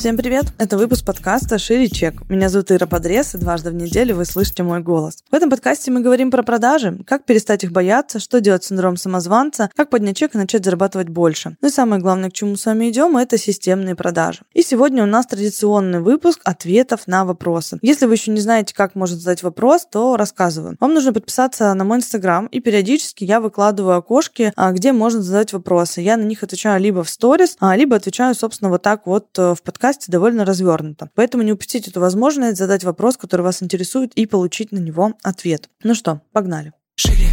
Всем привет! Это выпуск подкаста «Шире чек». Меня зовут Ира Подрез, и дважды в неделю вы слышите мой голос. В этом подкасте мы говорим про продажи, как перестать их бояться, что делать с синдромом самозванца, как поднять чек и начать зарабатывать больше. Ну и самое главное, к чему мы с вами идем, это системные продажи. И сегодня у нас традиционный выпуск ответов на вопросы. Если вы еще не знаете, как можно задать вопрос, то рассказываю. Вам нужно подписаться на мой инстаграм, и периодически я выкладываю окошки, а, где можно задать вопросы. Я на них отвечаю либо в сторис, а, либо отвечаю, собственно, вот так вот э, в подкасте подкасте довольно развернуто. Поэтому не упустите эту возможность задать вопрос, который вас интересует, и получить на него ответ. Ну что, погнали. Чек.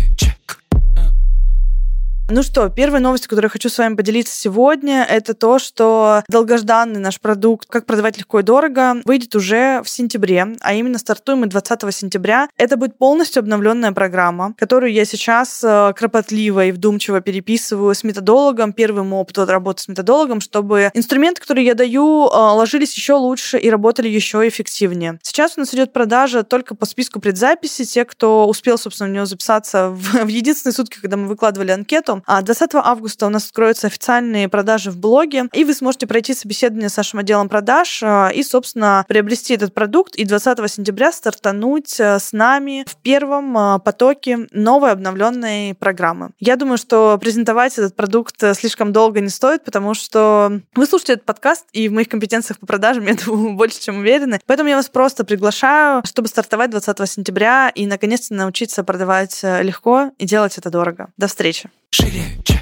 Ну что, первая новость, которую я хочу с вами поделиться сегодня, это то, что долгожданный наш продукт «Как продавать легко и дорого» выйдет уже в сентябре, а именно стартуем мы 20 сентября. Это будет полностью обновленная программа, которую я сейчас э, кропотливо и вдумчиво переписываю с методологом, первым опытом работы с методологом, чтобы инструменты, которые я даю, э, ложились еще лучше и работали еще эффективнее. Сейчас у нас идет продажа только по списку предзаписи. Те, кто успел, собственно, в него записаться в, в единственные сутки, когда мы выкладывали анкету, а 20 августа у нас откроются официальные продажи в блоге, и вы сможете пройти собеседование с нашим отделом продаж а, и, собственно, приобрести этот продукт и 20 сентября стартануть а, с нами в первом потоке новой обновленной программы. Я думаю, что презентовать этот продукт слишком долго не стоит, потому что вы слушаете этот подкаст, и в моих компетенциях по продажам я думаю, больше, чем уверены. Поэтому я вас просто приглашаю, чтобы стартовать 20 сентября и наконец-то научиться продавать легко и делать это дорого. До встречи! Шире, чек.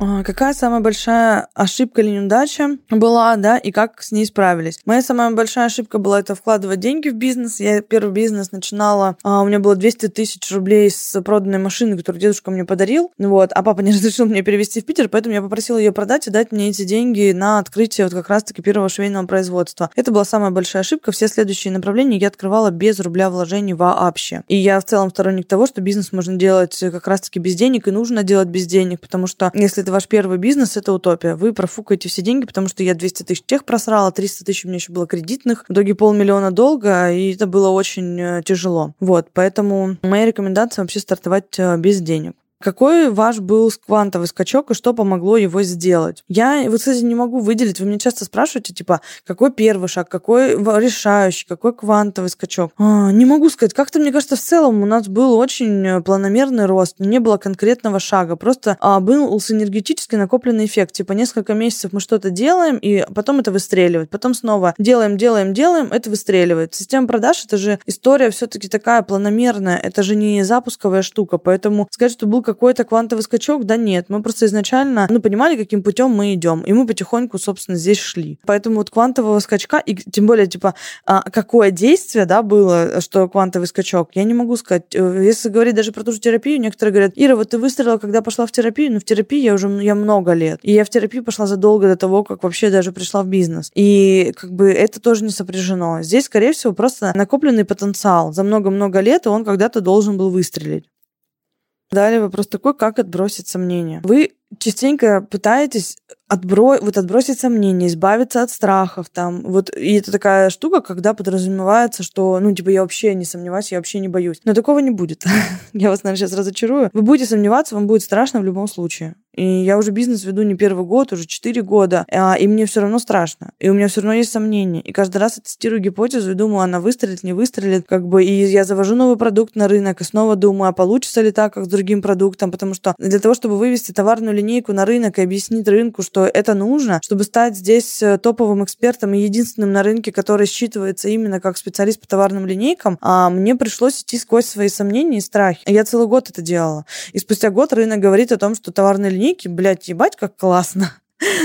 А, Какая самая большая ошибка или неудача была, да, и как с ней справились? Моя самая большая ошибка была это вкладывать деньги в бизнес. Я первый бизнес начинала, а, у меня было 200 тысяч рублей с проданной машины, которую дедушка мне подарил, вот, а папа не разрешил мне перевести в Питер, поэтому я попросила ее продать и дать мне эти деньги на открытие вот как раз-таки первого швейного производства. Это была самая большая ошибка. Все следующие направления я открывала без рубля вложений вообще. И я в целом сторонник того, что бизнес можно делать как раз-таки без денег, и нужно делать без денег, потому что если это ваш первый бизнес, это утопия. Вы профукаете все деньги, потому что я 200 тысяч тех просрала, 300 тысяч у меня еще было кредитных, в итоге полмиллиона долга, и это было очень э, тяжело. Вот, поэтому моя рекомендация вообще стартовать э, без денег. Какой ваш был квантовый скачок и что помогло его сделать? Я вот, кстати, не могу выделить. Вы мне часто спрашиваете, типа, какой первый шаг, какой решающий, какой квантовый скачок. А, не могу сказать. Как-то, мне кажется, в целом у нас был очень э, планомерный рост. Не было конкретного шага. Просто а, был синергетически накопленный эффект. Типа, несколько месяцев мы что-то делаем, и потом это выстреливает. Потом снова делаем, делаем, делаем, это выстреливает. Система продаж — это же история все-таки такая планомерная. Это же не запусковая штука. Поэтому сказать, что был какой-то квантовый скачок, да нет, мы просто изначально, ну, понимали, каким путем мы идем, и мы потихоньку, собственно, здесь шли. Поэтому вот квантового скачка, и тем более, типа, а, какое действие, да, было, что квантовый скачок, я не могу сказать. Э, если говорить даже про ту же терапию, некоторые говорят, Ира, вот ты выстрелила, когда пошла в терапию, но ну, в терапии я уже я много лет. И я в терапию пошла задолго до того, как вообще даже пришла в бизнес. И как бы это тоже не сопряжено. Здесь, скорее всего, просто накопленный потенциал за много-много лет, и он когда-то должен был выстрелить. Далее вопрос такой, как отбросить сомнения. Вы частенько пытаетесь отбро... вот отбросить сомнения, избавиться от страхов там. Вот, и это такая штука, когда подразумевается, что, ну, типа, я вообще не сомневаюсь, я вообще не боюсь. Но такого не будет. я вас, наверное, сейчас разочарую. Вы будете сомневаться, вам будет страшно в любом случае. И я уже бизнес веду не первый год, уже 4 года, а, и мне все равно страшно. И у меня все равно есть сомнения. И каждый раз я тестирую гипотезу и думаю, она выстрелит, не выстрелит. Как бы, и я завожу новый продукт на рынок, и снова думаю, а получится ли так, как с другим продуктом, потому что для того, чтобы вывести товарную линейку на рынок и объяснить рынку, что это нужно, чтобы стать здесь э, топовым экспертом и единственным на рынке, который считывается именно как специалист по товарным линейкам, а мне пришлось идти сквозь свои сомнения и страхи. Я целый год это делала. И спустя год рынок говорит о том, что товарные линейки, блядь, ебать, как классно.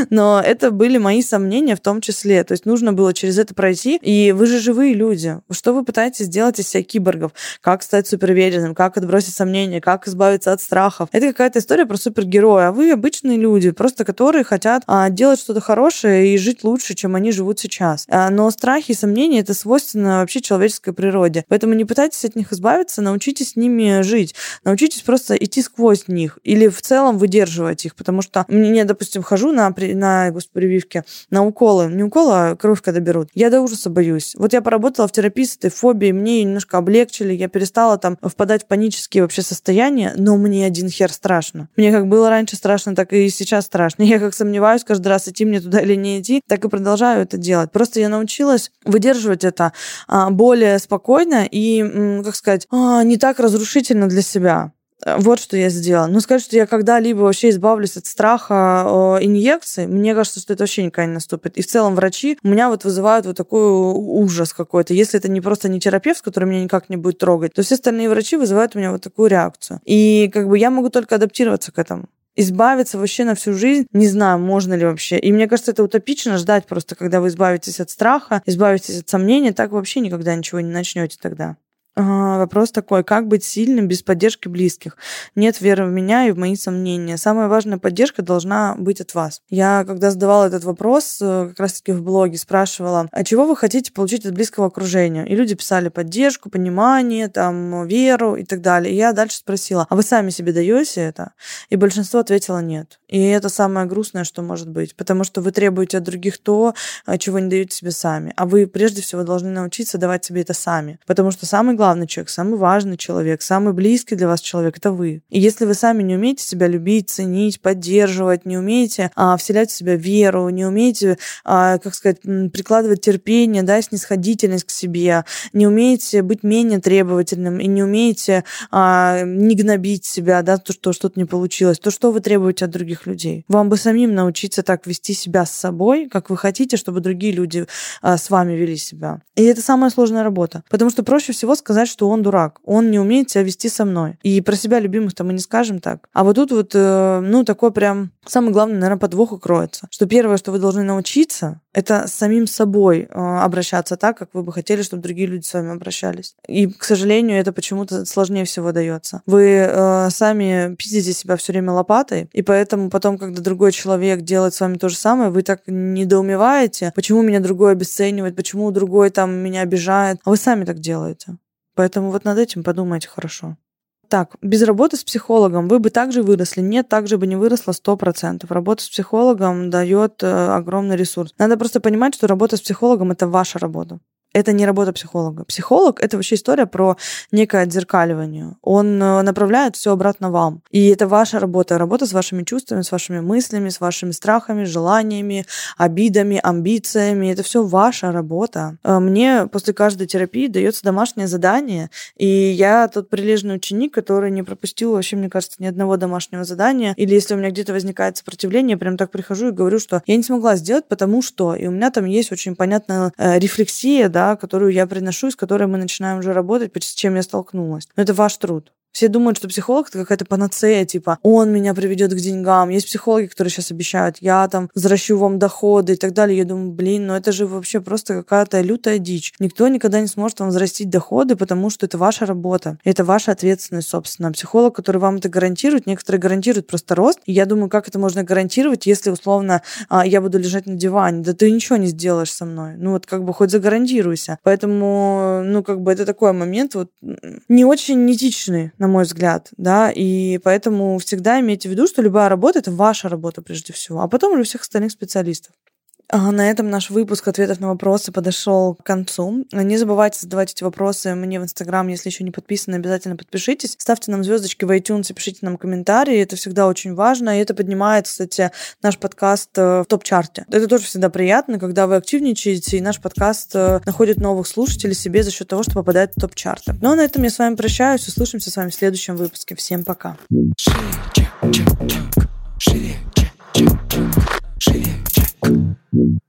Но это были мои сомнения в том числе. То есть нужно было через это пройти. И вы же живые люди. Что вы пытаетесь сделать из себя киборгов? Как стать суперуверенным? Как отбросить сомнения? Как избавиться от страхов? Это какая-то история про супергероя. А вы обычные люди, просто которые хотят а, делать что-то хорошее и жить лучше, чем они живут сейчас. А, но страхи и сомнения — это свойственно вообще человеческой природе. Поэтому не пытайтесь от них избавиться, научитесь с ними жить. Научитесь просто идти сквозь них или в целом выдерживать их. Потому что мне, допустим, хожу на на, на господи, прививке, на уколы. Не уколы, а кровь когда берут. Я до ужаса боюсь. Вот я поработала в терапии с этой фобией, мне немножко облегчили, я перестала там впадать в панические вообще состояния, но мне один хер страшно. Мне как было раньше страшно, так и сейчас страшно. Я как сомневаюсь каждый раз, идти мне туда или не идти, так и продолжаю это делать. Просто я научилась выдерживать это а, более спокойно и, как сказать, а, не так разрушительно для себя. Э, вот что я сделала. Ну, сказать, что я когда-либо вообще избавлюсь от страха э, инъекций, мне кажется, что это вообще никогда не наступит. И в целом врачи у меня вот вызывают вот такой ужас какой-то. Если это не просто не терапевт, который меня никак не будет трогать, то все остальные врачи вызывают у меня вот такую реакцию. И как бы я могу только адаптироваться к этому избавиться вообще на всю жизнь, не знаю, можно ли вообще. И мне кажется, это утопично ждать просто, когда вы избавитесь от страха, избавитесь от сомнений, так вообще никогда ничего не начнете тогда. Вопрос такой, как быть сильным без поддержки близких? Нет веры в меня и в мои сомнения. Самая важная поддержка должна быть от вас. Я, когда задавала этот вопрос, э, как раз-таки в блоге спрашивала, а чего вы хотите получить от близкого окружения? И люди писали поддержку, понимание, там, веру и так далее. И я дальше спросила, а вы сами себе даете это? И большинство ответило нет. И это самое грустное, что может быть, потому что вы требуете от других то, э, чего не даете себе сами. А вы прежде всего должны научиться давать себе это сами. Потому что самый главный человек, самый важный человек, самый близкий для вас человек — это вы. И если вы сами не умеете себя любить, ценить, поддерживать, не умеете а, вселять в себя веру, не умеете, а, как сказать, прикладывать терпение, да, снисходительность к себе, не умеете быть менее требовательным и не умеете а, не гнобить себя, да, то, что что-то не получилось, то что вы требуете от других людей? Вам бы самим научиться так вести себя с собой, как вы хотите, чтобы другие люди а, с вами вели себя. И это самая сложная работа, потому что проще всего сказать сказать, что он дурак. Он не умеет себя вести со мной. И про себя любимых-то мы не скажем так. А вот тут вот, э, ну, такой прям самый главный, наверное, подвох укроется. Что первое, что вы должны научиться, это с самим собой э, обращаться так, как вы бы хотели, чтобы другие люди с вами обращались. И, к сожалению, это почему-то сложнее всего дается. Вы э, сами пиздите себя все время лопатой, и поэтому потом, когда другой человек делает с вами то же самое, вы так недоумеваете, почему меня другой обесценивает, почему другой там меня обижает, а вы сами так делаете. Поэтому вот над этим подумайте хорошо. Так, без работы с психологом вы бы также выросли? Нет, также бы не выросла 100%. Работа с психологом дает э, огромный ресурс. Надо просто понимать, что работа с психологом – это ваша работа это не работа психолога. Психолог — это вообще история про некое отзеркаливание. Он э, направляет все обратно вам. И это ваша работа. Работа с вашими чувствами, с вашими мыслями, с вашими страхами, желаниями, обидами, амбициями. Это все ваша работа. Э, мне после каждой терапии дается домашнее задание, и я тот прилежный ученик, который не пропустил вообще, мне кажется, ни одного домашнего задания. Или если у меня где-то возникает сопротивление, я прям так прихожу и говорю, что я не смогла сделать, потому что. И у меня там есть очень понятная э, рефлексия, да, которую я приношу, с которой мы начинаем уже работать, с чем я столкнулась. Но это ваш труд. Все думают, что психолог это какая-то панацея, типа, он меня приведет к деньгам. Есть психологи, которые сейчас обещают, я там возвращу вам доходы и так далее. Я думаю, блин, ну это же вообще просто какая-то лютая дичь. Никто никогда не сможет вам взрастить доходы, потому что это ваша работа. Это ваша ответственность, собственно. Психолог, который вам это гарантирует, некоторые гарантируют просто рост. И я думаю, как это можно гарантировать, если, условно, а, я буду лежать на диване? Да ты ничего не сделаешь со мной. Ну вот как бы хоть загарантируйся. Поэтому, ну как бы это такой момент вот не очень этичный, на мой взгляд, да, и поэтому всегда имейте в виду, что любая работа — это ваша работа прежде всего, а потом уже всех остальных специалистов. На этом наш выпуск ответов на вопросы подошел к концу. Не забывайте задавать эти вопросы мне в Инстаграм, если еще не подписаны, обязательно подпишитесь. Ставьте нам звездочки в iTunes, пишите нам комментарии, это всегда очень важно, и это поднимает, кстати, наш подкаст э, в топ-чарте. Это тоже всегда приятно, когда вы активничаете, и наш подкаст э, находит новых слушателей себе за счет того, что попадает в топ-чарты. Ну, а на этом я с вами прощаюсь, услышимся с вами в следующем выпуске. Всем пока. Шире, чек, чек, чек. Шире, чек, чек, чек. Шире, чек. Mm-hmm.